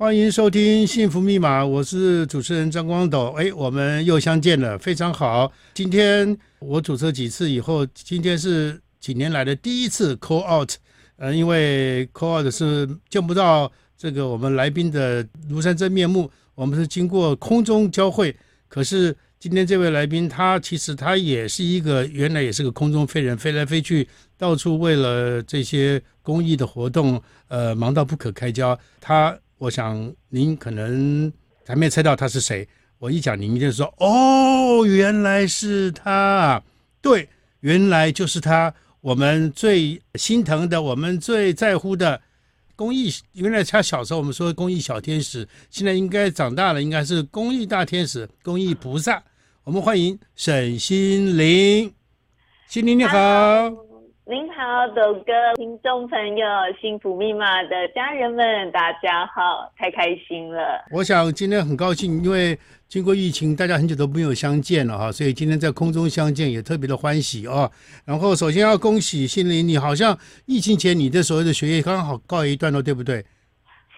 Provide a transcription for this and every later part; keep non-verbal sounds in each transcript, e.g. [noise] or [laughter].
欢迎收听《幸福密码》，我是主持人张光斗。哎，我们又相见了，非常好。今天我主持几次以后，今天是几年来的第一次 call out。呃，因为 call out 是见不到这个我们来宾的庐山真面目，我们是经过空中交汇。可是今天这位来宾，他其实他也是一个原来也是个空中飞人，飞来飞去，到处为了这些公益的活动，呃，忙到不可开交。他。我想您可能还没猜到他是谁。我一讲，您就说：“哦，原来是他。”对，原来就是他。我们最心疼的，我们最在乎的公益。原来他小时候我们说公益小天使，现在应该长大了，应该是公益大天使、公益菩萨。我们欢迎沈心凌，心凌你好。您好，斗哥，听众朋友，幸福密码的家人们，大家好，太开心了。我想今天很高兴，因为经过疫情，大家很久都没有相见了哈，所以今天在空中相见也特别的欢喜哦。然后首先要恭喜心灵，你好像疫情前你的所谓的学业刚好告一段落，对不对？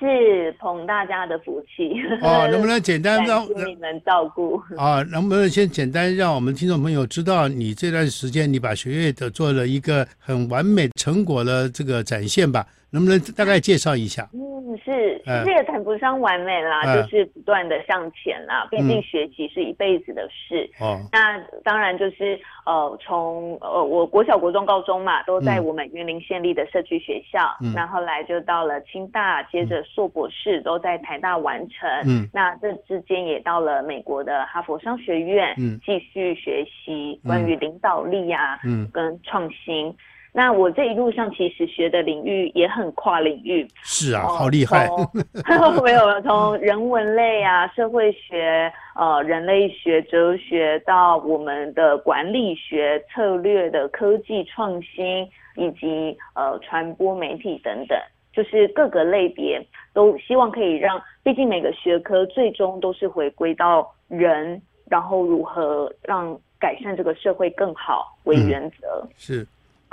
是捧大家的福气哦，[laughs] 能不能简单让你们照顾啊？能不能先简单让我们听众朋友知道，你这段时间你把学业的做了一个很完美成果的这个展现吧？能不能大概介绍一下？嗯，是，其实也谈不上完美啦，嗯、就是不断的向前啦。毕竟学习是一辈子的事。哦、嗯，那当然就是呃，从呃，我国小、国中、高中嘛，都在我们云林县立的社区学校。嗯，那后来就到了清大，接着硕博士都在台大完成。嗯，那这之间也到了美国的哈佛商学院，嗯，继续学习关于领导力呀、啊，嗯，跟创新。那我这一路上其实学的领域也很跨领域，是啊，好厉害。[laughs] 没有从人文类啊、社会学、呃、人类学、哲学到我们的管理学、策略的科技创新，以及呃传播媒体等等，就是各个类别都希望可以让，毕竟每个学科最终都是回归到人，然后如何让改善这个社会更好为原则。嗯、是。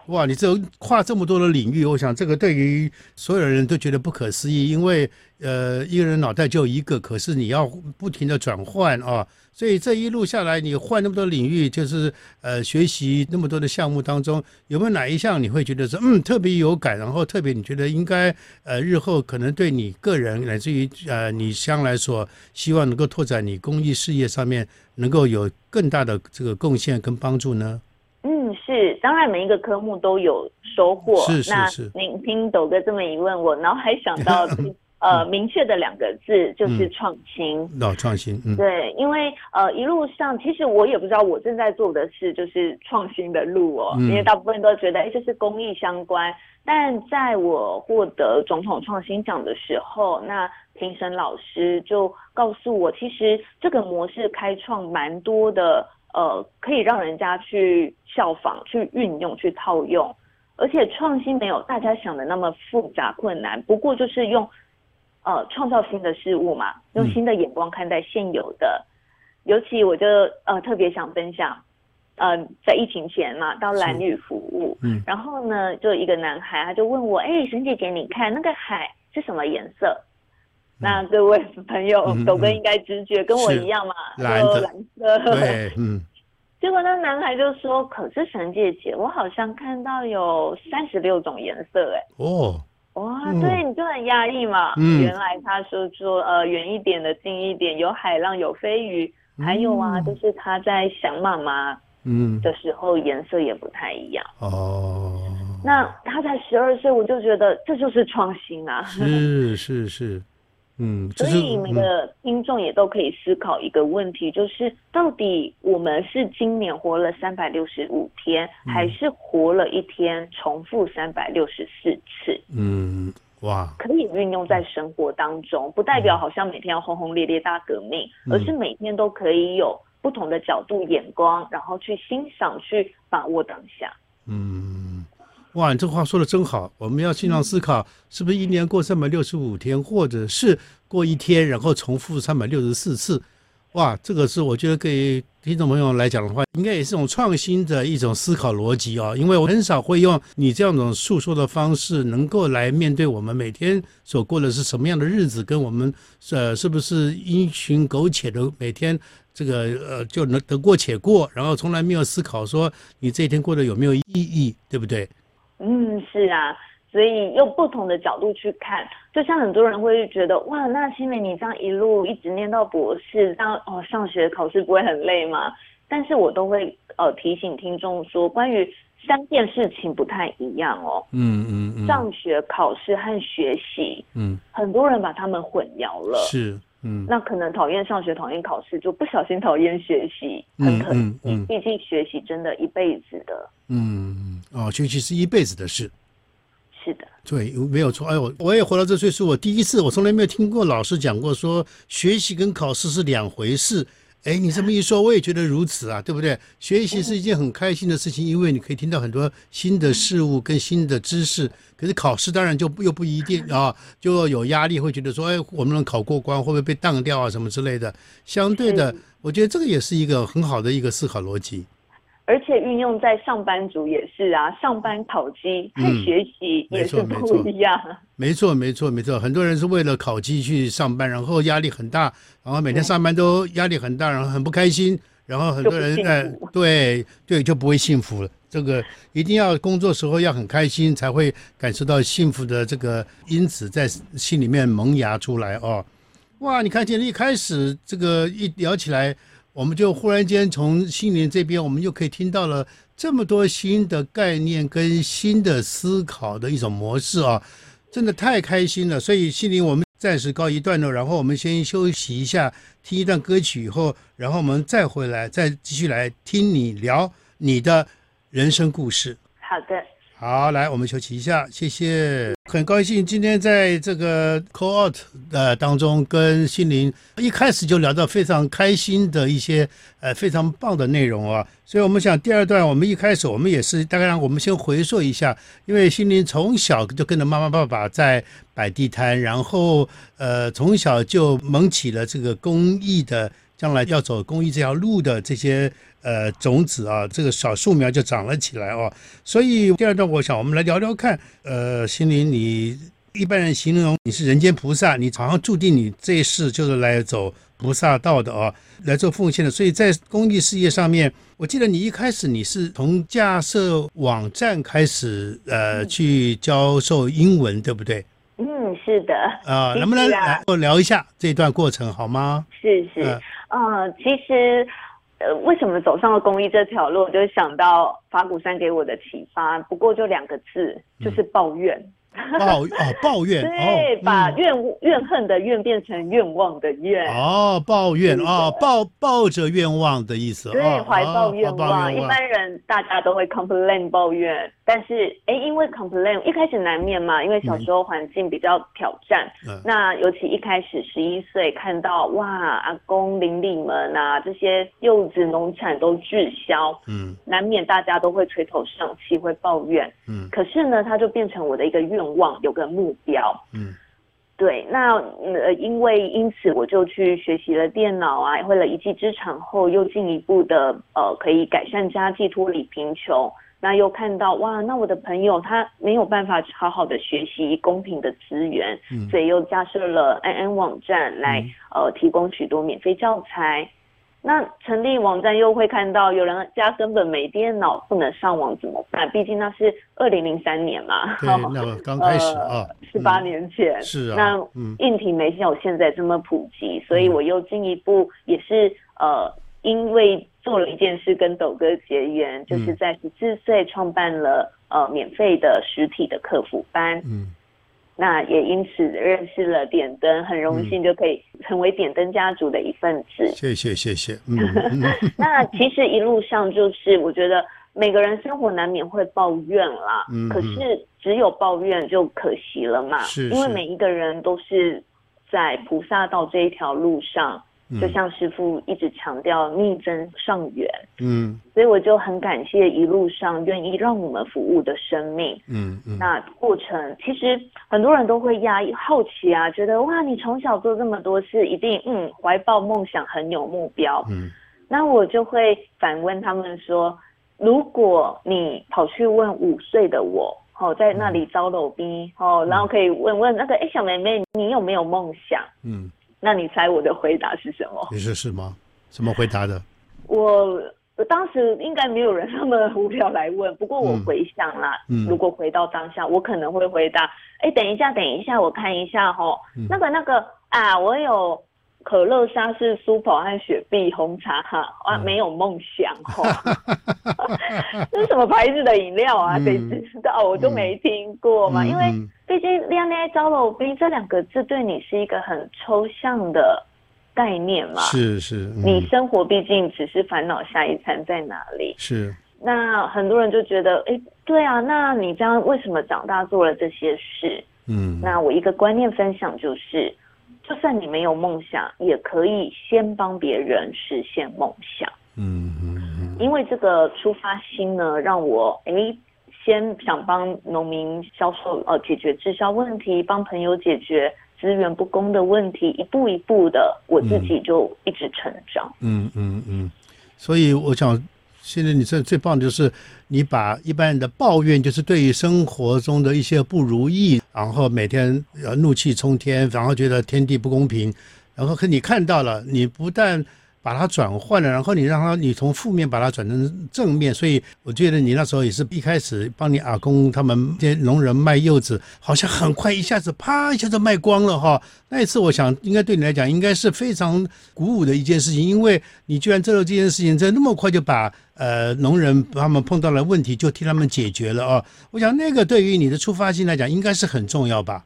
哇，你这跨这么多的领域，我想这个对于所有人都觉得不可思议，因为呃，一个人脑袋就一个，可是你要不停的转换啊，所以这一路下来，你换那么多领域，就是呃，学习那么多的项目当中，有没有哪一项你会觉得说，嗯，特别有感，然后特别你觉得应该呃，日后可能对你个人，乃至于呃，你将来所希望能够拓展你公益事业上面，能够有更大的这个贡献跟帮助呢？嗯，是，当然每一个科目都有收获。是是是。那您听斗哥这么一问，我脑海想到 [laughs] 呃明确的两个字就是创新。哦，创新。嗯。对，因为呃一路上其实我也不知道我正在做的事就是创新的路哦，嗯、因为大部分都觉得哎这是公益相关，但在我获得总统创新奖的时候，那评审老师就告诉我，其实这个模式开创蛮多的。呃，可以让人家去效仿、去运用、去套用，而且创新没有大家想的那么复杂困难。不过就是用呃创造新的事物嘛，用新的眼光看待现有的。尤其我就呃特别想分享，呃，在疫情前嘛，到蓝屿服务，嗯，然后呢，就一个男孩他就问我，哎、欸，沈姐姐，你看那个海是什么颜色？那各位朋友，狗哥应该直觉跟我一样嘛，蓝色。对，嗯。[laughs] 结果那男孩就说：“可是神姐姐，我好像看到有三十六种颜色。”哎，哦，哇，对，你就很压抑嘛。嗯。原来他说说呃远一点的近一点，有海浪，有飞鱼，还有啊，就是他在想妈妈嗯的时候，颜色也不太一样。哦。那他才十二岁，我就觉得这就是创新啊。是是是。嗯，所以每个听众也都可以思考一个问题，就是到底我们是今年活了三百六十五天，还是活了一天重复三百六十四次？嗯，哇，可以运用在生活当中，不代表好像每天要轰轰烈烈大革命，而是每天都可以有不同的角度、眼光，然后去欣赏、去把握当下。嗯。哇，你这话说的真好！我们要经常思考，是不是一年过三百六十五天，或者是过一天然后重复三百六十四次？哇，这个是我觉得给。听众朋友来讲的话，应该也是一种创新的一种思考逻辑啊，因为我很少会用你这样种诉说的方式，能够来面对我们每天所过的是什么样的日子，跟我们呃是不是因循苟且的每天这个呃就能得过且过，然后从来没有思考说你这一天过得有没有意义，对不对？嗯，是啊。所以用不同的角度去看，就像很多人会觉得，哇，那欣琳你这样一路一直念到博士，这样哦，上学考试不会很累吗？但是我都会呃提醒听众说，关于三件事情不太一样哦。嗯嗯嗯。上学考试和学习，嗯，很多人把他们混淆了。是，嗯。那可能讨厌上学、讨厌考试，就不小心讨厌学习，很可能。嗯嗯。毕竟学习真的一辈子的。嗯哦，学习是一辈子的事。是的，对，没有错。哎呦，我也活到这岁数，我第一次，我从来没有听过老师讲过说学习跟考试是两回事。哎，你这么一说，我也觉得如此啊，对不对？学习是一件很开心的事情，因为你可以听到很多新的事物跟新的知识。可是考试当然就又不一定啊，就有压力，会觉得说，哎，我们能考过关，会不会被当掉啊，什么之类的。相对的，我觉得这个也是一个很好的一个思考逻辑。而且运用在上班族也是啊，上班考绩和学习也是不一样。嗯、没错，没错，没错。很多人是为了考绩去上班，然后压力很大，然后每天上班都压力很大，然后很不开心。然后很多人哎，对对，就不会幸福了。这个一定要工作时候要很开心，才会感受到幸福的这个因子在心里面萌芽出来哦。哇，你看今天一开始这个一聊起来。我们就忽然间从心灵这边，我们就可以听到了这么多新的概念跟新的思考的一种模式啊，真的太开心了。所以心灵，我们暂时告一段落，然后我们先休息一下，听一段歌曲以后，然后我们再回来，再继续来听你聊你的人生故事。好的。好，来，我们休息一下，谢谢。很高兴今天在这个 call out 的当中，跟心灵一开始就聊到非常开心的一些呃非常棒的内容啊。所以我们想第二段，我们一开始我们也是大概让我们先回溯一下，因为心灵从小就跟着妈妈爸爸在摆地摊，然后呃从小就萌起了这个公益的，将来要走公益这条路的这些。呃，种子啊，这个小树苗就长了起来哦。所以第二段，我想我们来聊聊看。呃，心灵，你一般人形容你是人间菩萨，你好像注定你这一世就是来走菩萨道的哦，来做奉献的。所以在公益事业上面，我记得你一开始你是从架设网站开始，呃，去教授英文，对不对？嗯，是的。啊、[laughs] 呃，能不能来聊一下这段过程好吗？是是，呃，呃，其实。呃，为什么走上了公益这条路？我就想到法鼓山给我的启发，不过就两个字，就是抱怨。抱哦，抱怨，[laughs] 对，哦、把怨怨恨的怨变成愿望的愿。哦，抱怨哦，抱抱着愿望的意思。对，怀抱愿望。哦、一般人大家都会 complain 抱怨，但是哎，因为 complain 一开始难免嘛，因为小时候环境比较挑战。嗯、那尤其一开始十一岁看到哇，阿公邻里们啊，这些柚子农产都滞销，嗯，难免大家都会垂头丧气，会抱怨。嗯，可是呢，它就变成我的一个愿。望有个目标，嗯，对，那呃，因为因此我就去学习了电脑啊，会了一技之长后，又进一步的呃，可以改善家计，脱离贫穷。那又看到哇，那我的朋友他没有办法好好的学习公平的资源，嗯，所以又架设了安安网站来，嗯，呃，提供许多免费教材。那成立网站又会看到有人家根本没电脑，不能上网怎么办？毕竟那是二零零三年嘛，对，那个刚 [laughs] 开始啊，十八年前，嗯、是啊，那硬体没像现在这么普及，嗯、所以我又进一步也是呃，因为做了一件事跟斗哥结缘，就是在十四岁创办了呃免费的实体的客服班，嗯。那也因此认识了点灯，很荣幸就可以成为点灯家族的一份子。嗯、谢谢谢谢。嗯、[laughs] 那其实一路上就是，我觉得每个人生活难免会抱怨啦，嗯、可是只有抱怨就可惜了嘛。是，是，因为每一个人都是在菩萨道这一条路上，就像师傅一直强调逆增上缘，嗯，所以我就很感谢一路上愿意让我们服务的生命，嗯嗯，那过程其实很多人都会压抑好奇啊，觉得哇，你从小做这么多事，一定嗯怀抱梦想，很有目标，嗯，那我就会反问他们说，如果你跑去问五岁的我，哦，在那里招楼逼，哦，然后可以问问那个哎小妹妹，你有没有梦想？嗯。那你猜我的回答是什么？你说是吗？怎么回答的？我我当时应该没有人那么无聊来问，不过我回想啦，嗯，如果回到当下，我可能会回答：哎，等一下，等一下，我看一下哈，嗯，那个那个啊，我有。可乐、沙士、苏跑和雪碧、红茶哈啊，没有梦想哈，[laughs] [laughs] 这是什么牌子的饮料啊？谁、嗯、知道？我都没听过嘛。嗯、因为毕竟“恋爱招楼兵”这两个字对你是一个很抽象的概念嘛。是是，嗯、你生活毕竟只是烦恼下一餐在哪里。是。那很多人就觉得，哎，对啊，那你这样为什么长大做了这些事？嗯。那我一个观念分享就是。就算你没有梦想，也可以先帮别人实现梦想。嗯嗯嗯。因为这个出发心呢，让我诶先想帮农民销售呃解决滞销问题，帮朋友解决资源不公的问题，一步一步的，我自己就一直成长。嗯嗯嗯。所以我想。现在你这最棒的就是你把一般人的抱怨，就是对于生活中的一些不如意，然后每天呃怒气冲天，然后觉得天地不公平，然后可你看到了，你不但。把它转换了，然后你让他，你从负面把它转成正面，所以我觉得你那时候也是一开始帮你阿公他们这些农人卖柚子，好像很快一下子啪一下子卖光了哈。那一次我想应该对你来讲应该是非常鼓舞的一件事情，因为你居然做了这件事情，在那么快就把呃农人他们碰到了问题就替他们解决了啊。我想那个对于你的出发心来讲应该是很重要吧。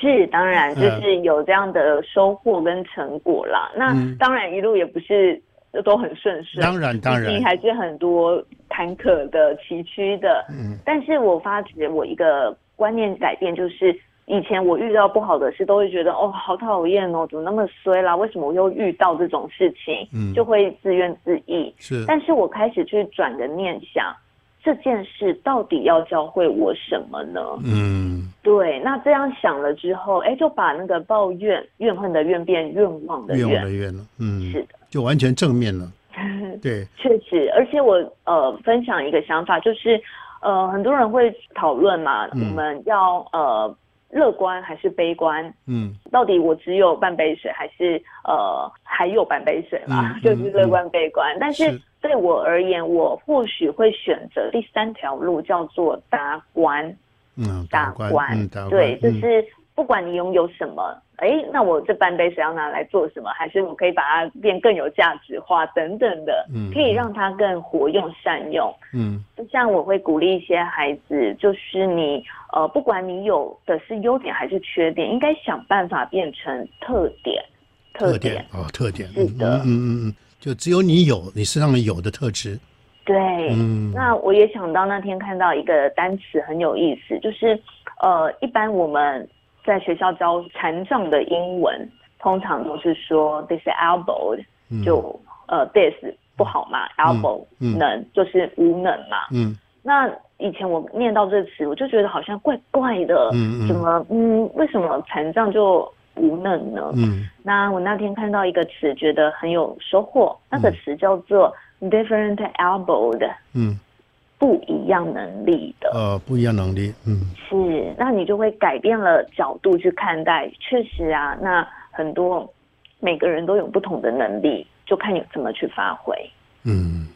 是，当然就是有这样的收获跟成果啦。嗯、那当然一路也不是都很顺顺，当然当然还是很多坎坷的、崎岖的。嗯，但是我发觉我一个观念改变，就是以前我遇到不好的事，都会觉得哦，好讨厌哦，怎么那么衰啦？为什么我又遇到这种事情？嗯，就会自怨自艾。是，但是我开始去转个念想。这件事到底要教会我什么呢？嗯，对，那这样想了之后，哎，就把那个抱怨、怨恨的怨变愿望的怨，愿望的愿了。嗯，是的，就完全正面了。[laughs] 对，确实，而且我呃分享一个想法，就是呃很多人会讨论嘛，嗯、我们要呃乐观还是悲观？嗯，到底我只有半杯水，还是呃还有半杯水嘛？嗯、[laughs] 就是乐观悲观，嗯、但是。是对我而言，我或许会选择第三条路，叫做达观。嗯，达观，嗯，达观，对，就是不管你拥有什么，哎、嗯，那我这半杯水要拿来做什么？还是我可以把它变更有价值化等等的，嗯，可以让它更活用善用。嗯，就像我会鼓励一些孩子，就是你呃，不管你有的是优点还是缺点，应该想办法变成特点。特点，特点哦，特点，是的，嗯嗯嗯。就只有你有你身上有的特质，对，嗯，那我也想到那天看到一个单词很有意思，就是呃，一般我们在学校教残障的英文，通常都是说 disabled，就呃 dis 不好嘛，able 能就是无能嘛，嗯，那以前我念到这词，我就觉得好像怪怪的，嗯，怎么嗯，为什么残障就无能呢？嗯，那我那天看到一个词，觉得很有收获。那个词叫做 different able 的嗯，不一样能力的。呃，不一样能力，嗯，是。那你就会改变了角度去看待。确实啊，那很多每个人都有不同的能力，就看你怎么去发挥。嗯，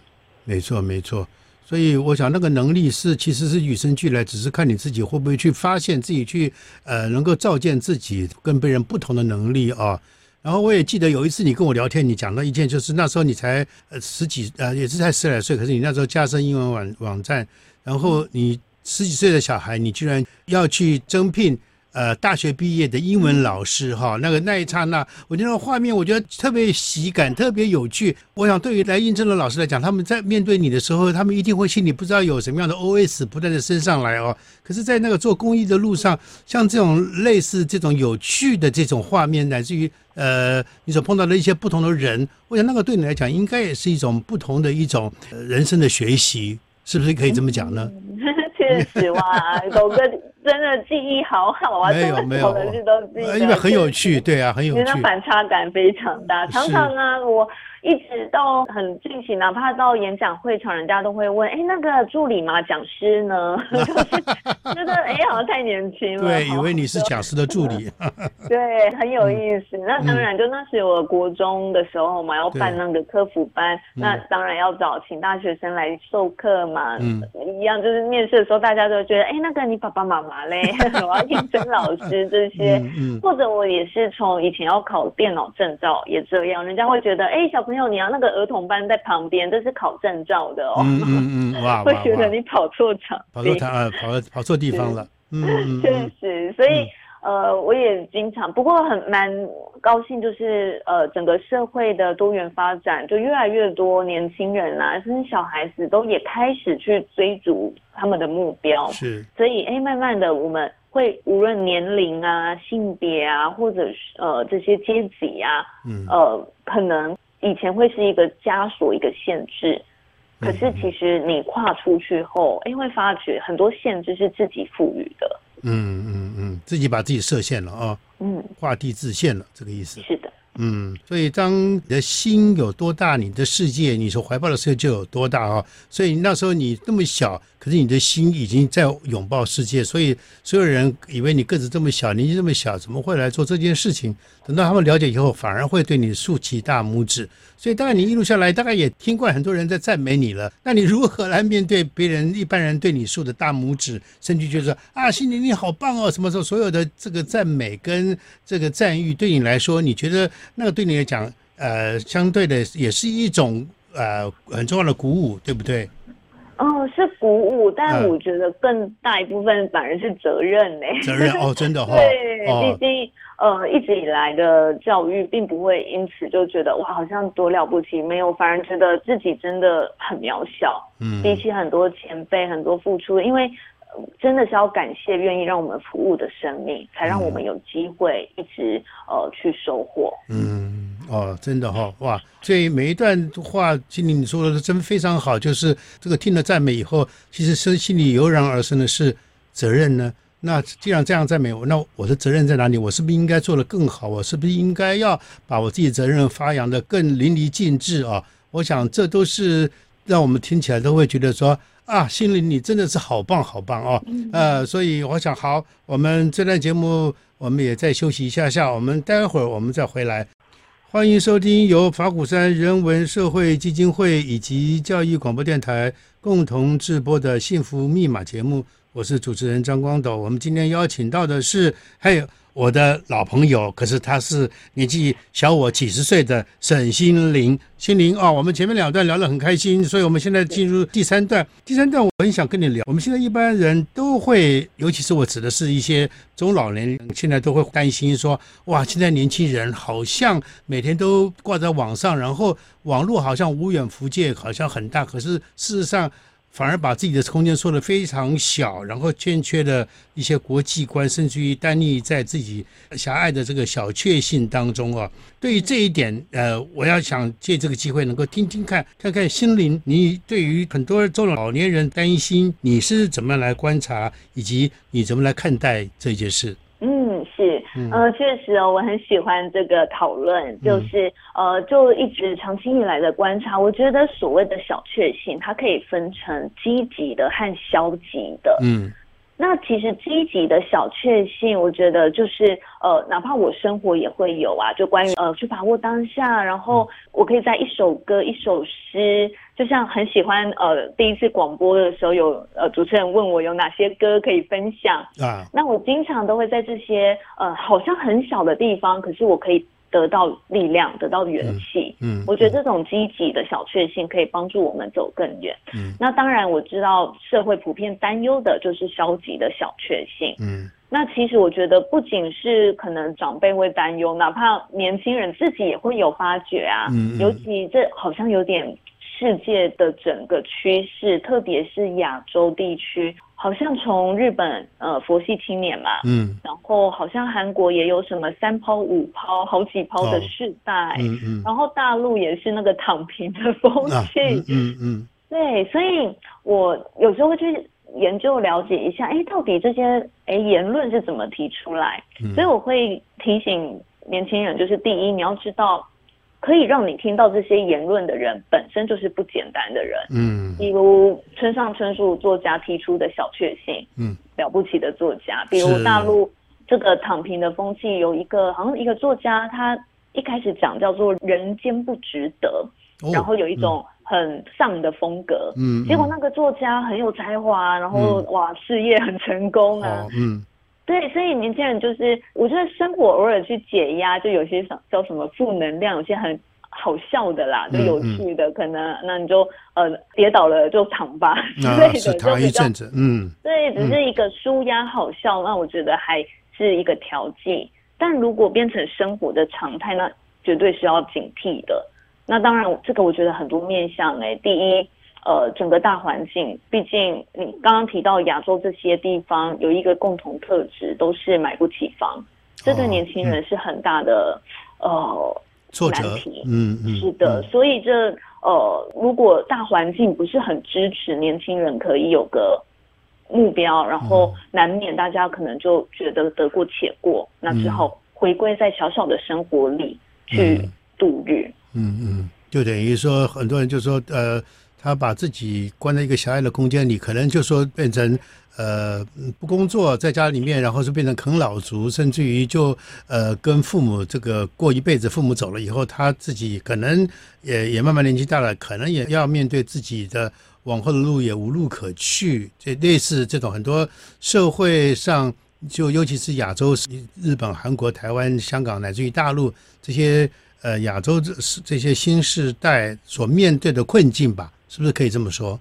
没错，没错。所以我想，那个能力是其实是与生俱来，只是看你自己会不会去发现自己去呃，能够照见自己跟别人不同的能力啊。然后我也记得有一次你跟我聊天，你讲到一件，就是那时候你才呃十几呃，也是才十来岁，可是你那时候加深英文网网站，然后你十几岁的小孩，你居然要去征聘呃大学毕业的英文老师哈，那个那一刹那，我觉得画面我觉得特别喜感，特别有趣。我想对于来应征的老师来讲，他们在面对你的时候，他们一定会心里不知道有什么样的 OS 不断的升上来哦。可是，在那个做公益的路上，像这种类似这种有趣的这种画面，乃至于呃你所碰到的一些不同的人，我想那个对你来讲，应该也是一种不同的一种人生的学习。是不是可以这么讲呢？[laughs] 确实哇，狗哥真的记忆好好啊，没有没有，东西都记得，因为很有趣，对啊，很有趣，那反差感非常大。常常啊，我。一直到很近期，哪怕到演讲会场，人家都会问：“哎，那个助理嘛？讲师呢？” [laughs] 就是 [laughs] 觉得哎，好像太年轻了。对，以为你是讲师的助理。[laughs] 对，很有意思。嗯、那当然，就那时我国中的时候嘛，要办那个科普班，那当然要找请大学生来授课嘛。嗯，一样就是面试的时候，大家都觉得：“哎，那个你爸爸妈妈嘞？[laughs] 我要应征老师这些。嗯”嗯、或者我也是从以前要考电脑证照，也这样，人家会觉得：“哎，小朋友。”，你要那个儿童班在旁边，这是考证照的哦。嗯嗯 [laughs] 嗯，哇，会觉得你跑错场，跑错场啊，跑跑错地方了。嗯，[laughs] 确实，所以呃，我也经常，不过很蛮高兴，就是呃，整个社会的多元发展，就越来越多年轻人啊，甚至小孩子都也开始去追逐他们的目标。是，所以哎，慢慢的，我们会无论年龄啊、性别啊，或者是呃这些阶级啊，嗯，呃，可能。以前会是一个枷锁，一个限制，可是其实你跨出去后，哎、嗯，会发觉很多限制是自己赋予的。嗯嗯嗯，自己把自己设限了啊、哦。嗯，画地自限了，这个意思。是的。嗯，所以当你的心有多大，你的世界，你所怀抱的世界就有多大啊、哦。所以那时候你那么小，可是你的心已经在拥抱世界。所以 [laughs] 所有人以为你个子这么小，年纪这么小，怎么会来做这件事情？等到他们了解以后，反而会对你竖起大拇指。所以，当然你一路下来，大概也听惯很多人在赞美你了。那你如何来面对别人一般人对你竖的大拇指，甚至就是说啊，心里你好棒哦，什么时候所有的这个赞美跟这个赞誉，对你来说，你觉得那个对你来讲，呃，相对的也是一种呃很重要的鼓舞，对不对？哦，是鼓舞，但我觉得更大一部分反而是责任呢。责任哦，真的哈、哦。[laughs] 对，毕竟。呃，一直以来的教育并不会因此就觉得哇，好像多了不起，没有，反而觉得自己真的很渺小。嗯，比起很多前辈，很多付出，因为真的是要感谢愿意让我们服务的生命，才让我们有机会一直呃去收获。嗯，哦，真的哈、哦，哇，所以每一段话，经理你说的真非常好，就是这个听了赞美以后，其实生心里油然而生的是责任呢。那既然这样赞美我，那我的责任在哪里？我是不是应该做得更好？我是不是应该要把我自己责任发扬得更淋漓尽致啊？我想这都是让我们听起来都会觉得说啊，心里你真的是好棒好棒哦。呃，所以我想好，我们这段节目我们也再休息一下下，我们待会儿我们再回来。欢迎收听由法鼓山人文社会基金会以及教育广播电台共同制播的幸福密码节目。我是主持人张光斗，我们今天邀请到的是还有我的老朋友，可是他是年纪小我几十岁的沈心凌。心凌啊，我们前面两段聊得很开心，所以我们现在进入第三段。第三段我很想跟你聊，我们现在一般人都会，尤其是我指的是一些中老年人，现在都会担心说，哇，现在年轻人好像每天都挂在网上，然后网络好像无远弗届，好像很大，可是事实上。反而把自己的空间说得非常小，然后欠缺的一些国际观，甚至于单立在自己狭隘的这个小确幸当中啊。对于这一点，呃，我要想借这个机会能够听听看，看看心灵，你对于很多中老年人担心，你是怎么样来观察，以及你怎么来看待这件事？嗯，确实哦，我很喜欢这个讨论，就是，呃，就一直长期以来的观察，我觉得所谓的小确幸，它可以分成积极的和消极的。嗯。那其实积极的小确幸，我觉得就是呃，哪怕我生活也会有啊，就关于呃，去把握当下，然后我可以在一首歌、一首诗，就像很喜欢呃，第一次广播的时候有呃主持人问我有哪些歌可以分享啊，那我经常都会在这些呃好像很小的地方，可是我可以得到力量，得到元气。嗯，嗯，我觉得这种积极的小确幸可以帮助我们走更远。嗯，那当然我知道社会普遍担忧的就是消极的小确幸。嗯，那其实我觉得不仅是可能长辈会担忧，哪怕年轻人自己也会有发觉啊。嗯，嗯，尤其这好像有点世界的整个趋势，特别是亚洲地区。好像从日本呃佛系青年嘛，嗯，然后好像韩国也有什么三抛五抛好几抛的世代，嗯嗯，然后大陆也是那个躺平的风气，嗯嗯，对，所以我有时候会去研究了解一下，哎，到底这些哎言论是怎么提出来？所以我会提醒年轻人，就是第一，你要知道。可以让你听到这些言论的人本身就是不简单的人，嗯，比如村上春树作家提出的小确幸，嗯，了不起的作家，比如大陆这个躺平的风气，有一个好像一个作家，他一开始讲叫做人间不值得，哦、然后有一种很丧的风格，嗯，结果那个作家很有才华，然后、嗯、哇事业很成功啊，哦、嗯。对，所以年轻人就是，我觉得生活偶尔去解压，就有些叫什么负能量，有些很好笑的啦，就有趣的，嗯嗯、可能那你就呃跌倒了就躺吧之类的，是躺一阵子，嗯，对，只是一个舒压好笑，嗯、那我觉得还是一个调剂。但如果变成生活的常态，那绝对是要警惕的。那当然，这个我觉得很多面向哎，第一。呃，整个大环境，毕竟你刚刚提到亚洲这些地方有一个共同特质，都是买不起房，这对年轻人是很大的、呃难题。嗯嗯，是的，嗯、所以这呃，如果大环境不是很支持年轻人可以有个目标，然后难免大家可能就觉得得过且过，嗯、那只好回归在小小的生活里去度日。嗯嗯，就等于说很多人就说呃。他把自己关在一个狭隘的空间里，可能就说变成呃不工作，在家里面，然后是变成啃老族，甚至于就呃跟父母这个过一辈子，父母走了以后，他自己可能也也慢慢年纪大了，可能也要面对自己的往后的路也无路可去。这类似这种很多社会上，就尤其是亚洲、日本、韩国、台湾、香港乃至于大陆这些呃亚洲这这些新世代所面对的困境吧。是不是可以这么说？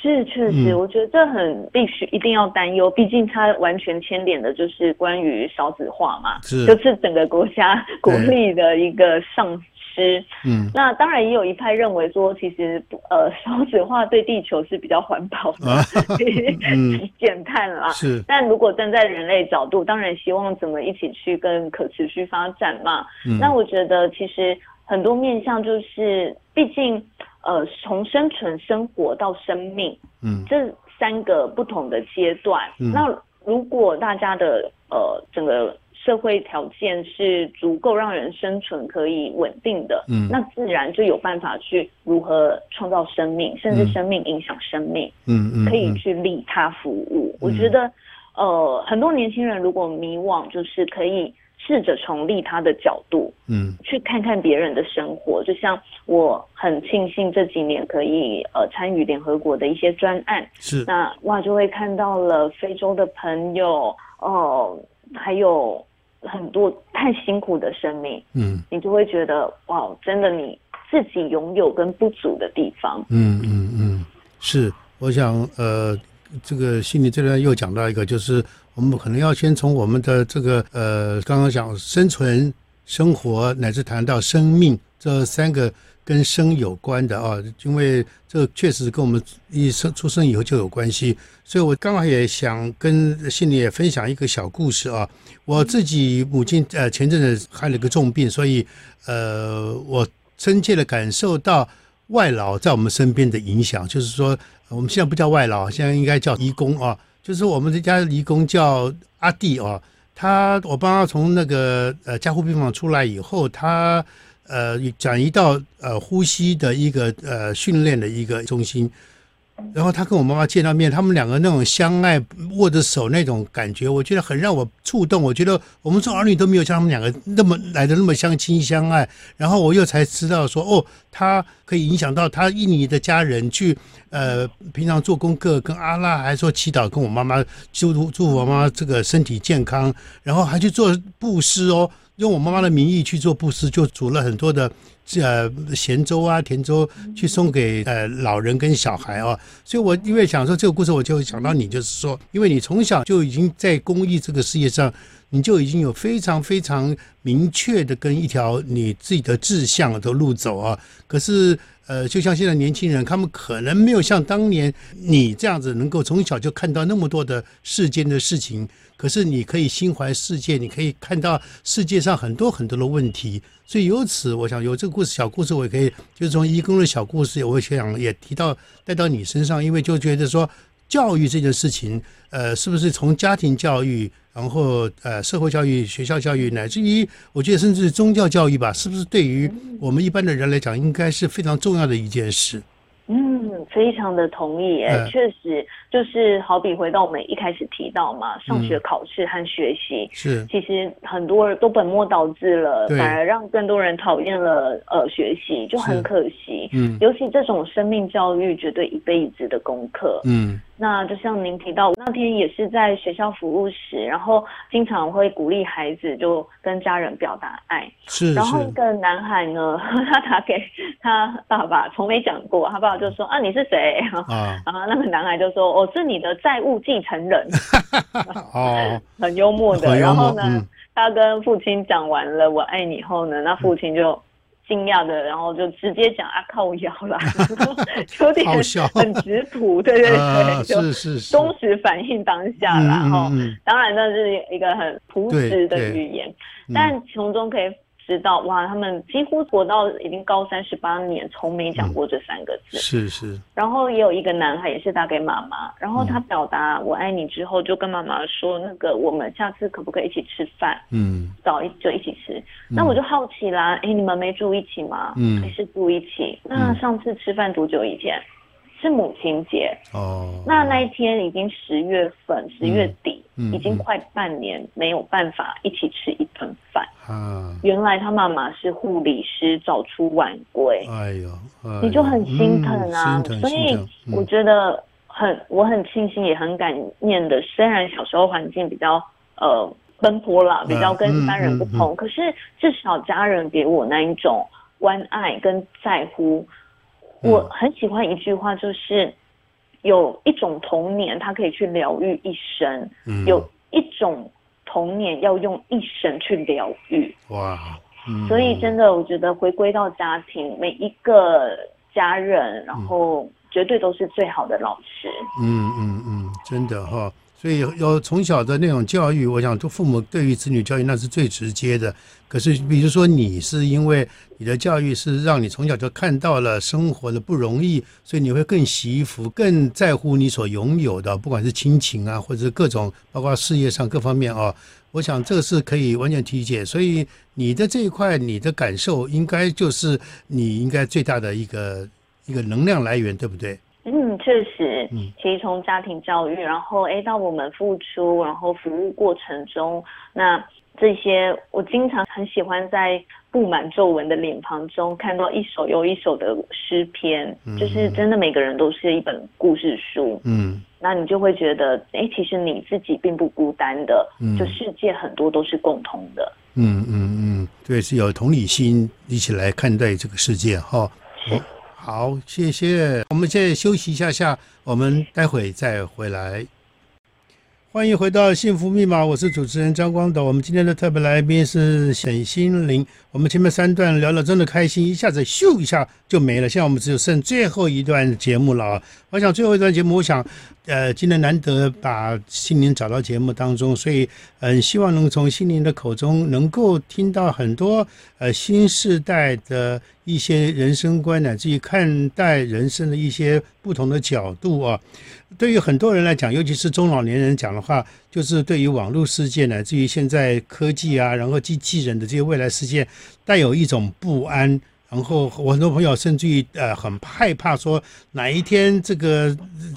是，确实，嗯、我觉得这很必须一定要担忧，毕竟它完全牵连的就是关于少子化嘛，是，就是整个国家国力的一个丧失。嗯，那当然也有一派认为说，其实呃少子化对地球是比较环保的，[laughs] 嗯，减碳啦。是，但如果站在人类角度，当然希望怎么一起去跟可持续发展嘛。嗯，那我觉得其实很多面向就是，毕竟。呃，从生存、生活到生命，嗯，这三个不同的阶段。嗯，那如果大家的呃整个社会条件是足够让人生存可以稳定的，嗯，那自然就有办法去如何创造生命，甚至生命影响生命，嗯嗯，可以去利他服务。嗯，我觉得，呃，很多年轻人如果迷惘，就是可以。试着从利他的角度，嗯，去看看别人的生活。就像我很庆幸这几年可以呃参与联合国的一些专案，是那哇就会看到了非洲的朋友哦、呃，还有很多太辛苦的生命，嗯，你就会觉得哇，真的你自己拥有跟不足的地方，嗯嗯嗯，是，我想呃。这个心理这边又讲到一个，就是我们可能要先从我们的这个呃，刚刚讲生存、生活乃至谈到生命这三个跟生有关的啊，因为这确实跟我们一生出生以后就有关系，所以我刚好也想跟心里也分享一个小故事啊。我自己母亲呃前阵子害了个重病，所以呃我深切的感受到外劳在我们身边的影响，就是说。我们现在不叫外劳，现在应该叫移工啊。就是我们这家义工叫阿弟哦，他我帮他从那个呃加护病房出来以后，他呃转移到呃呼吸的一个呃训练的一个中心。然后他跟我妈妈见到面，他们两个那种相爱握着手那种感觉，我觉得很让我触动。我觉得我们做儿女都没有像他们两个那么来的那么相亲相爱。然后我又才知道说，哦，他可以影响到他印尼的家人去，呃，平常做功课，跟阿拉还说祈祷，跟我妈妈祝祝福我妈妈这个身体健康，然后还去做布施哦。用我妈妈的名义去做布施，就煮了很多的呃咸粥啊、甜粥去送给呃老人跟小孩啊。所以我因为想说这个故事，我就想到你，就是说，因为你从小就已经在公益这个事业上，你就已经有非常非常明确的跟一条你自己的志向的路走啊。可是。呃，就像现在年轻人，他们可能没有像当年你这样子，能够从小就看到那么多的世间的事情。可是你可以心怀世界，你可以看到世界上很多很多的问题。所以由此，我想有这个故事，小故事，我也可以就是从义工的小故事，我想也提到带到你身上，因为就觉得说教育这件事情，呃，是不是从家庭教育？然后，呃，社会教育、学校教育，乃至于我觉得甚至宗教教育吧，是不是对于我们一般的人来讲，应该是非常重要的一件事？嗯，非常的同意。哎，确实，就是好比回到我们一开始提到嘛，上学考试和学习，是其实很多人都本末倒置了，反而让更多人讨厌了呃学习，就很可惜。嗯，尤其这种生命教育，绝对一辈子的功课。嗯。那就像您提到，那天也是在学校服务时，然后经常会鼓励孩子就跟家人表达爱。是。然后一个男孩呢，[laughs] 他打给他爸爸，从没讲过。他爸爸就说：“啊，你是谁？” [laughs] 啊。然后那个男孩就说：“我是你的债务继承人。[laughs] ”哦。很幽默的。然后呢，他跟父亲讲完了“我爱你”后呢，那父亲就。惊讶的，然后就直接讲啊，[laughs] 靠腰啦，[laughs] 有点很直朴，对对对，啊、是是是，忠实反映当下啦，然后、嗯。嗯、当然那是一个很朴实的语言，但从中可以。知道哇，他们几乎活到已经高三十八年，从没讲过这三个字。嗯、是是。然后也有一个男孩，也是打给妈妈，然后他表达“我爱你”之后，就跟妈妈说：“那个我们下次可不可以一起吃饭？”嗯，早一就一起吃。嗯、那我就好奇啦，哎，你们没住一起吗？嗯，还是住一起？那上次吃饭多久以前？是母亲节哦，那那一天已经十月份，十月底，已经快半年没有办法一起吃一顿饭啊。原来他妈妈是护理师，早出晚归。哎呦，你就很心疼啊。所以我觉得很，我很庆幸，也很感念的。虽然小时候环境比较呃奔波啦，比较跟一般人不同，可是至少家人给我那一种关爱跟在乎。我很喜欢一句话，就是有一种童年，它可以去疗愈一生；嗯、有一种童年要用一生去疗愈。哇！嗯、所以真的，我觉得回归到家庭，每一个家人，然后绝对都是最好的老师。嗯嗯嗯，真的哈、哦。所以有从小的那种教育，我想做父母对于子女教育那是最直接的。可是，比如说你是因为你的教育是让你从小就看到了生活的不容易，所以你会更惜福，更在乎你所拥有的，不管是亲情啊，或者是各种，包括事业上各方面啊。我想这个是可以完全理解。所以你的这一块，你的感受应该就是你应该最大的一个一个能量来源，对不对？嗯，确实。嗯，其实从家庭教育，然后诶到我们付出，然后服务过程中，那。这些我经常很喜欢在布满皱纹的脸庞中看到一首又一首的诗篇，嗯、就是真的每个人都是一本故事书。嗯，那你就会觉得，哎，其实你自己并不孤单的，嗯、就世界很多都是共同的。嗯嗯嗯，对，是有同理心一起来看待这个世界哈。是好，谢谢。我们现在休息一下下，我们待会再回来。欢迎回到幸福密码，我是主持人张光斗。我们今天的特别来宾是沈心玲。我们前面三段聊得真的开心，一下子咻一下就没了。现在我们只有剩最后一段节目了啊！我想最后一段节目，我想，呃，今天难得把心灵找到节目当中，所以嗯希望能从心灵的口中能够听到很多呃新世代的一些人生观，乃至于看待人生的一些不同的角度啊。对于很多人来讲，尤其是中老年人讲的话，就是对于网络世界，乃至于现在科技啊，然后机器人的这些未来世界，带有一种不安。然后我很多朋友甚至于呃很害怕，说哪一天这个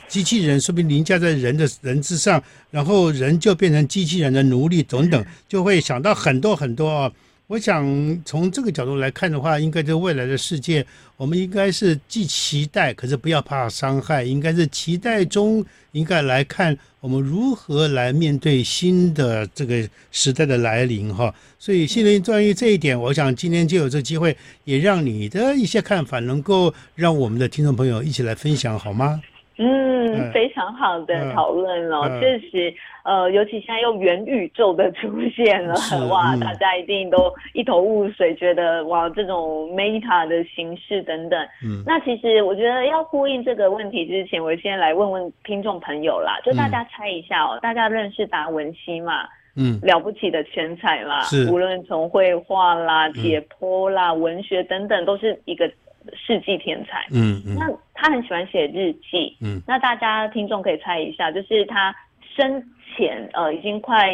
机器人说不定凌驾在人的人之上，然后人就变成机器人的奴隶等等，就会想到很多很多我想从这个角度来看的话，应该在未来的世界，我们应该是既期待，可是不要怕伤害，应该是期待中应该来看我们如何来面对新的这个时代的来临哈。所以，心灵专于这一点，我想今天就有这个机会，也让你的一些看法能够让我们的听众朋友一起来分享，好吗？嗯，非常好的讨论哦，确实，呃，尤其现在又元宇宙的出现了，[laughs] 哇，大家一定都一头雾水，觉得哇，这种 Meta 的形式等等。嗯，那其实我觉得要呼应这个问题之前，我先来问问听众朋友啦，就大家猜一下哦，大家认识达文西嘛？嗯，了不起的天才啦，是，无论从绘画啦、解剖啦、文学等等，都是一个。世纪天才，嗯，嗯，那他很喜欢写日记，嗯，那大家听众可以猜一下，就是他生前呃已经快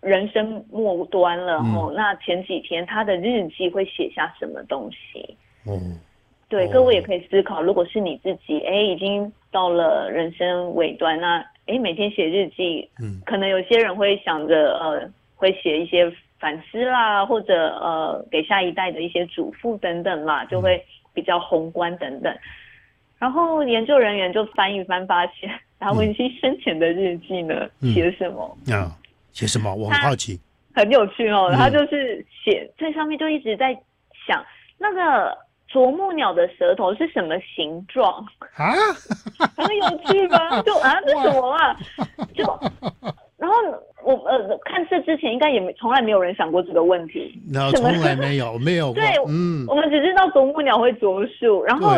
人生末端了，嗯、哦，那前几天他的日记会写下什么东西？嗯，对，各位也可以思考，如果是你自己，哎，已经到了人生尾端，那哎每天写日记，嗯，可能有些人会想着呃会写一些反思啦，或者呃给下一代的一些嘱咐等等啦，就会。比较宏观等等，然后研究人员就翻一翻，发现达文西生前的日记呢，写、嗯、什么？啊，写什么？我很好奇。很有趣哦，他就是写在上面，就一直在想那个啄木鸟的舌头是什么形状啊？[laughs] 很有趣吧？就啊，这什么啊？[laughs] 就然后。我呃，看这之前应该也没从来没有人想过这个问题，那从来没有没有。对，嗯，我们只知道啄木鸟会啄树，然后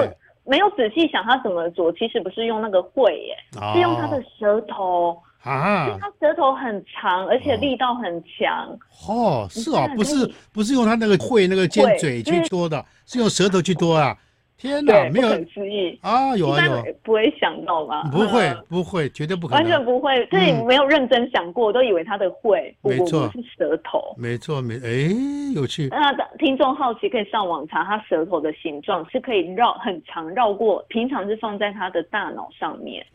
没有仔细想它怎么啄，其实不是用那个喙耶，哦、是用它的舌头啊，它舌头很长，而且力道很强。哦，是啊，不是不是用它那个喙那个尖嘴去啄的，是用舌头去啄啊。天哪，没有，不可思议啊！有啊有，不会想到吧？不会不会，绝对不可能，完全不会。对，没有认真想过，都以为他的会，没错，是舌头。没错没，哎，有趣。那听众好奇可以上网查，他舌头的形状是可以绕很长，绕过平常是放在他的大脑上面。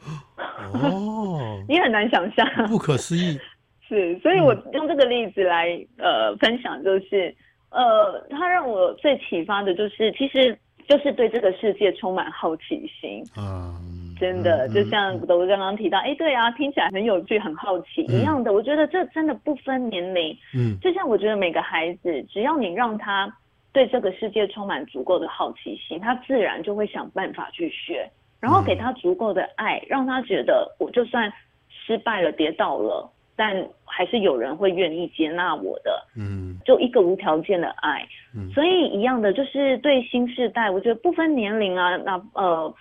哦，[laughs] 你很难想象，不可思议。[laughs] 是，所以我用这个例子来呃分享，就是呃，他让我最启发的就是其实。就是对这个世界充满好奇心，嗯，真的，就像德哥刚刚提到，哎，对啊，听起来很有趣，很好奇一样的。我觉得这真的不分年龄，嗯，就像我觉得每个孩子，只要你让他对这个世界充满足够的好奇心，他自然就会想办法去学，然后给他足够的爱，让他觉得我就算失败了、跌倒了。但还是有人会愿意接纳我的，嗯，就一个无条件的爱，嗯，所以一样的就是对新世代，我觉得不分年龄啊，那呃，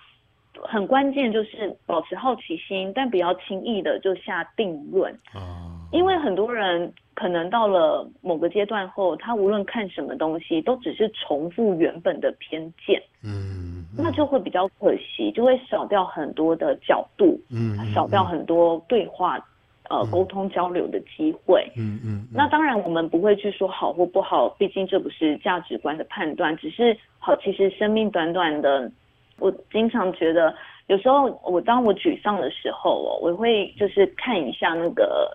很关键就是保持好奇心，但不要轻易的就下定论。啊，因为很多人可能到了某个阶段后，他无论看什么东西，都只是重复原本的偏见，嗯，那就会比较可惜，就会少掉很多的角度，嗯，少掉很多对话。呃，沟通交流的机会，嗯嗯，嗯，那当然我们不会去说好或不好，毕竟这不是价值观的判断，只是好。其实生命短短的，我经常觉得，有时候我当我沮丧的时候，我会就是看一下那个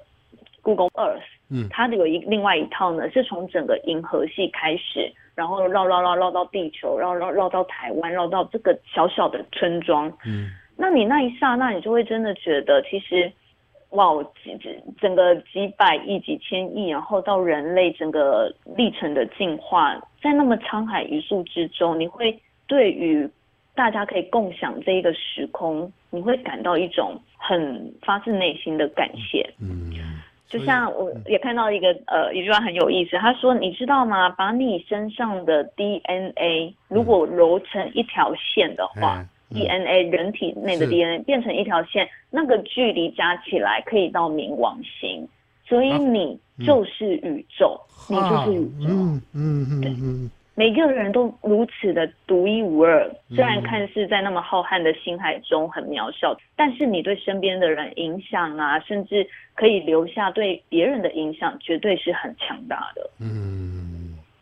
Google Earth，嗯，它的有一另外一套呢，是从整个银河系开始，然后绕绕绕绕到地球，绕绕绕到台湾，绕到这个小小的村庄，嗯，那你那一刹那，你就会真的觉得其实。哇，几几整个几百亿、几千亿，然后到人类整个历程的进化，在那么沧海一粟之中，你会对于大家可以共享这一个时空，你会感到一种很发自内心的感谢。嗯，就像我也看到一个呃一句话很有意思，他说：“你知道吗？把你身上的 DNA 如果揉成一条线的话。嗯” DNA 人体内的 DNA 变成一条线，那个距离加起来可以到冥王星，所以你就是宇宙，啊、你就是宇宙。嗯嗯嗯，对，每个人都如此的独一无二，虽然看似在那么浩瀚的星海中很渺小，但是你对身边的人影响啊，甚至可以留下对别人的影响，绝对是很强大的。嗯。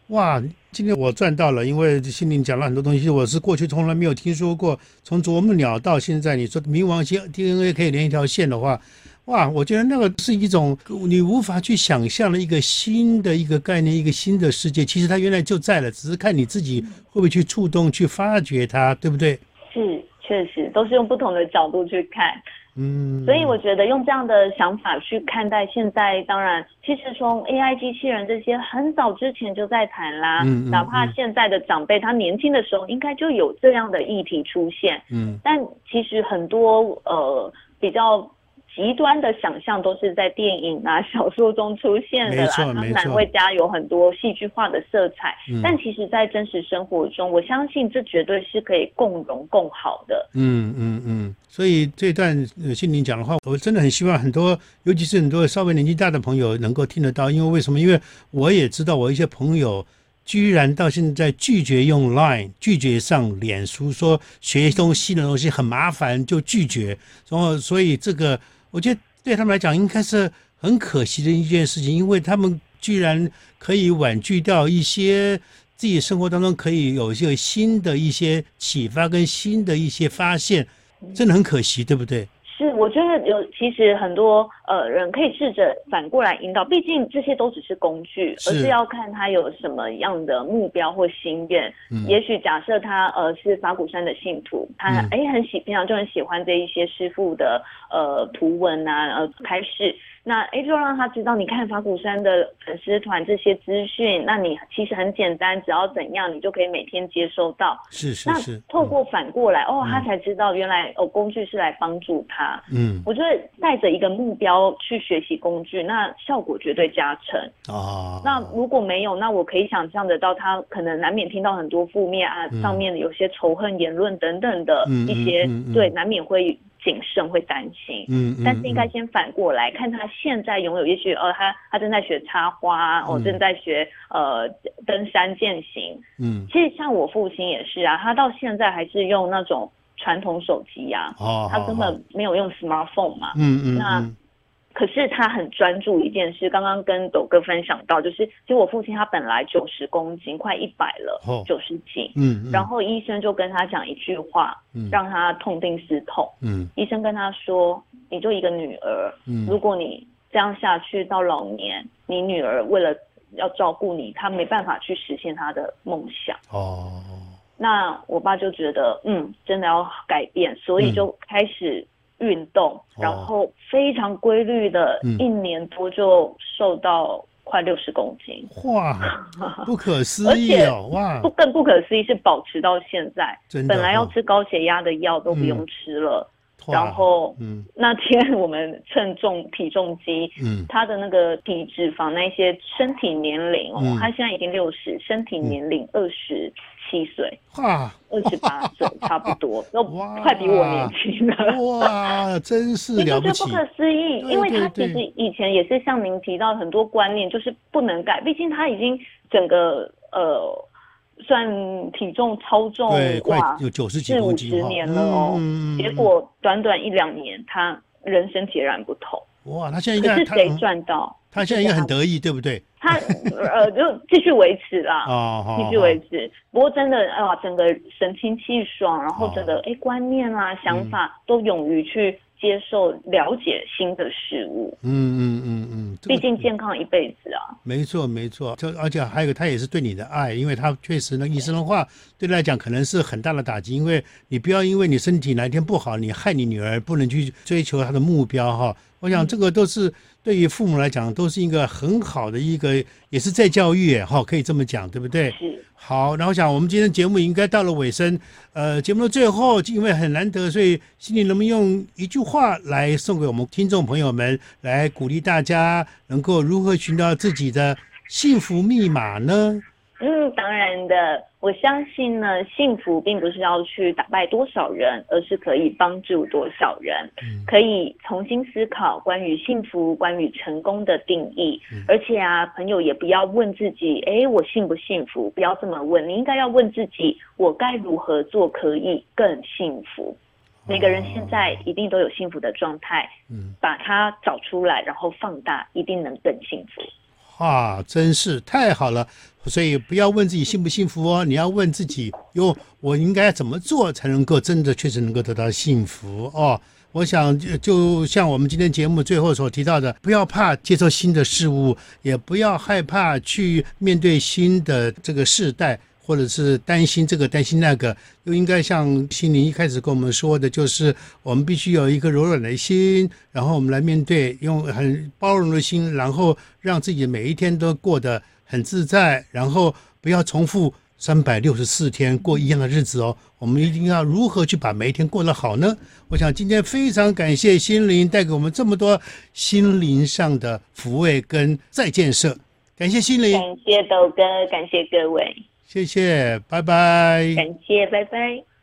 哇，今天我赚到了，因为心灵讲了很多东西，我是过去从来没有听说过。从啄木鸟到现在，你说冥王星 DNA 可以连一条线的话，哇，我觉得那个是一种你无法去想象的一个新的一个概念，一个新的世界。其实它原来就在了，只是看你自己会不会去触动、去发掘它，对不对？是，确实都是用不同的角度去看。嗯，所以我觉得用这样的想法去看待现在，当然，其实从 AI 机器人这些很早之前就在谈啦。嗯，哪怕现在的长辈他年轻的时候应该就有这样的议题出现。嗯，但其实很多呃比较。极端的想象都是在电影啊、[laughs] 小说中出现的啦，当然会加有很多戏剧化的色彩。嗯、但其实，在真实生活中，我相信这绝对是可以共荣共好的。嗯嗯嗯。所以这段心灵讲的话，我真的很希望很多，尤其是很多稍微年纪大的朋友能够听得到。因为为什么？因为我也知道我一些朋友居然到现在拒绝用 Line，拒绝上脸书，说学东西的东西很麻烦，就拒绝。然后，所以这个。我觉得对他们来讲应该是很可惜的一件事情，因为他们居然可以婉拒掉一些自己生活当中可以有一些新的一些启发跟新的一些发现，真的很可惜，对不对？是，我觉得有其实很多呃人可以试着反过来引导，毕竟这些都只是工具，而是要看他有什么样的目标或心愿。嗯，也许假设他呃是法鼓山的信徒，他哎、嗯、很喜平常就很喜欢这一些师傅的呃图文啊呃开示。那哎，就让他知道，你看法鼓山的粉丝团这些资讯，那你其实很简单，只要怎样，你就可以每天接收到。是是是。那透过反过来，嗯、哦，他才知道原来哦，工具是来帮助他。嗯。我觉得带着一个目标去学习工具，那效果绝对加成。哦。那如果没有，那我可以想象得到，他可能难免听到很多负面啊，嗯、上面有些仇恨言论等等的一些，对，难免会。谨慎会担心，嗯，嗯，但是应该先反过来看他现在拥有，也许呃，他他正在学插花，我、正在学呃登山健行，嗯，其实像我父亲也是啊，他到现在还是用那种传统手机呀、啊，哦，他根本没有用 smartphone 嘛，嗯嗯，那。可是他很专注一件事，刚刚跟斗哥分享到，就是其实我父亲他本来九十公斤，快一百了，九十几，嗯，嗯，然后医生就跟他讲一句话，嗯，让他痛定思痛，嗯，医生跟他说，你就一个女儿，嗯，如果你这样下去到老年，你女儿为了要照顾你，她没办法去实现她的梦想，哦，那我爸就觉得，嗯，真的要改变，所以就开始。运动，然后非常规律的，一年多就瘦到快六十公斤。哇，不可 [laughs] 思议哦！哇，不更不可思议是保持到现在。本来要吃高血压的药都不用吃了。然后，嗯，那天我们称重体重机，嗯，他的那个体脂肪那些身体年龄哦，他现在已经六十，身体年龄二十。七岁，[laughs] 哇，二十八岁，差不多，都快比我年轻了。哇，真是 [laughs] 了不起，不可思议。因为他其实以前也是像您提到很多观念，就是不能改。毕竟他已经整个呃，算体重超重，哇，有九十几公斤，四五十年了哦。结果短短一两年，他人生截然不同。哇，他现在应该是谁赚到？他现在应该很得意，对不对？他呃，就继续维持啦，继续维持。不过真的啊，整个神清气爽，然后整个哎观念啊、想法都勇于去接受、了解新的事物。嗯嗯嗯嗯，毕竟健康一辈子啊。没错没错，就而且还有一个，他也是对你的爱，因为他确实那医生的话对他来讲可能是很大的打击，因为你不要因为你身体哪一天不好，你害你女儿不能去追求她的目标哈。我想这个都是对于父母来讲都是一个很好的一个，也是在教育哈，可以这么讲，对不对？是。好，然后想我们今天节目应该到了尾声，呃，节目的最后因为很难得，所以心里能不能用一句话来送给我们听众朋友们，来鼓励大家能够如何寻找自己的幸福密码呢？嗯，当然的，我相信呢，幸福并不是要去打败多少人，而是可以帮助多少人，嗯、可以重新思考关于幸福、关于成功的定义。嗯、而且啊，朋友也不要问自己，哎，我幸不幸福？不要这么问，你应该要问自己，我该如何做可以更幸福？哦、每个人现在一定都有幸福的状态，嗯，把它找出来，然后放大，一定能更幸福。啊，真是太好了！所以不要问自己幸不幸福哦，你要问自己哟，我应该怎么做才能够真的确实能够得到幸福哦？我想就就像我们今天节目最后所提到的，不要怕接受新的事物，也不要害怕去面对新的这个时代。或者是担心这个担心那个，又应该像心灵一开始跟我们说的，就是我们必须有一个柔软的心，然后我们来面对，用很包容的心，然后让自己每一天都过得很自在，然后不要重复三百六十四天过一样的日子哦。我们一定要如何去把每一天过得好呢？我想今天非常感谢心灵带给我们这么多心灵上的抚慰跟再建设，感谢心灵，感谢豆哥，感谢各位。谢谢，拜拜。感谢，拜拜。